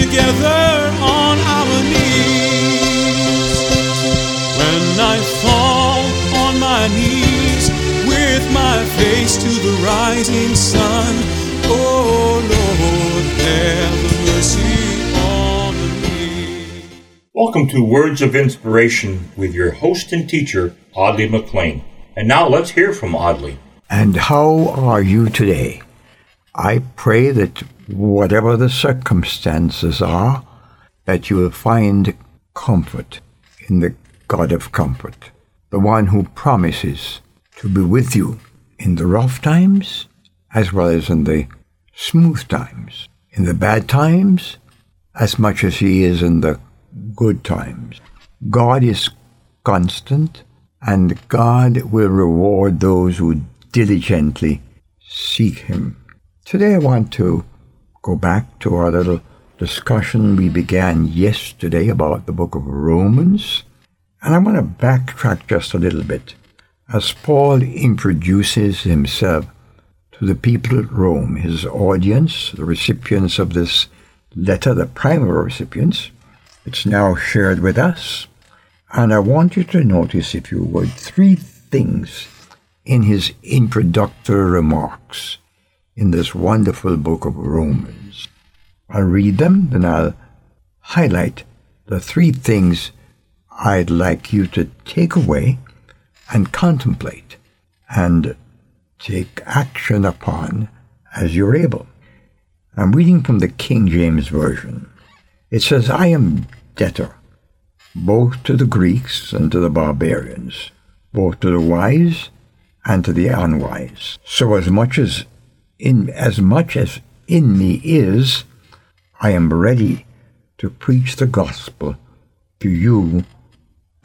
together on our knees. When I fall on my knees with my face to the rising sun, oh Lord, have mercy on me. Welcome to Words of Inspiration with your host and teacher, Audley McLean. And now let's hear from Audley. And how are you today? I pray that whatever the circumstances are, that you will find comfort in the God of comfort, the one who promises to be with you in the rough times as well as in the smooth times, in the bad times as much as he is in the good times. God is constant and God will reward those who diligently seek him. Today I want to go back to our little discussion we began yesterday about the book of Romans. And I want to backtrack just a little bit as Paul introduces himself to the people at Rome, his audience, the recipients of this letter, the primary recipients. It's now shared with us. And I want you to notice, if you would, three things in his introductory remarks in this wonderful book of Romans. I'll read them, then I'll highlight the three things I'd like you to take away and contemplate and take action upon as you're able. I'm reading from the King James Version. It says, I am debtor both to the Greeks and to the barbarians, both to the wise and to the unwise. So as much as in as much as in me is, I am ready to preach the gospel to you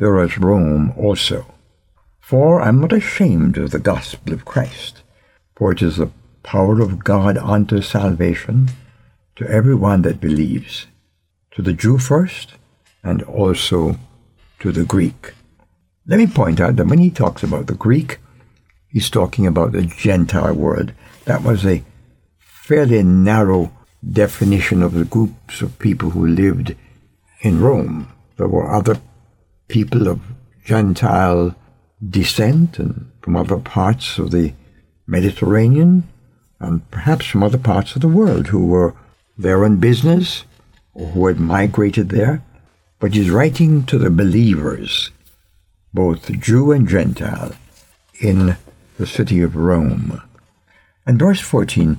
there is Rome also. For I am not ashamed of the gospel of Christ, for it is the power of God unto salvation to every one that believes, to the Jew first, and also to the Greek. Let me point out that when he talks about the Greek, he's talking about the Gentile world. That was a fairly narrow definition of the groups of people who lived in Rome. There were other people of Gentile descent and from other parts of the Mediterranean and perhaps from other parts of the world who were there on business or who had migrated there. But he's writing to the believers, both Jew and Gentile, in the city of Rome. And verse 14,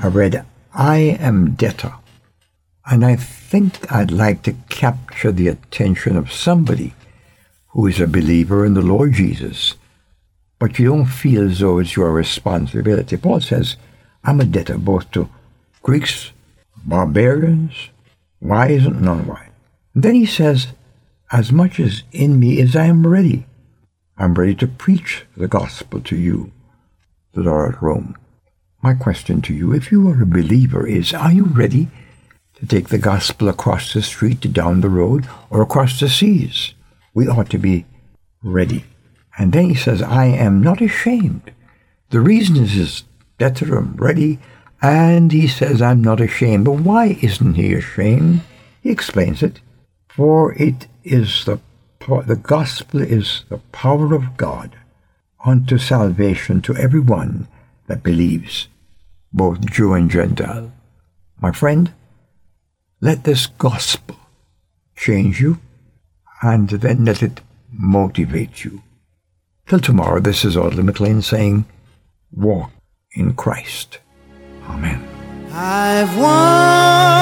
I read, I am debtor. And I think I'd like to capture the attention of somebody who is a believer in the Lord Jesus, but you don't feel as though it's your responsibility. Paul says, I'm a debtor both to Greeks, barbarians, wise and non-wise. And then he says, as much as in me is I am ready. I'm ready to preach the gospel to you that are at Rome. My question to you, if you are a believer, is are you ready to take the gospel across the street, down the road, or across the seas? We ought to be ready. And then he says, I am not ashamed. The reason is his debtor, I'm ready, and he says, I'm not ashamed. But why isn't he ashamed? He explains it. For it is the, the gospel is the power of God unto salvation to everyone that believes both Jew and Gentile. My friend, let this gospel change you and then let it motivate you. Till tomorrow, this is Audley McLean saying, Walk in Christ. Amen. I've wandered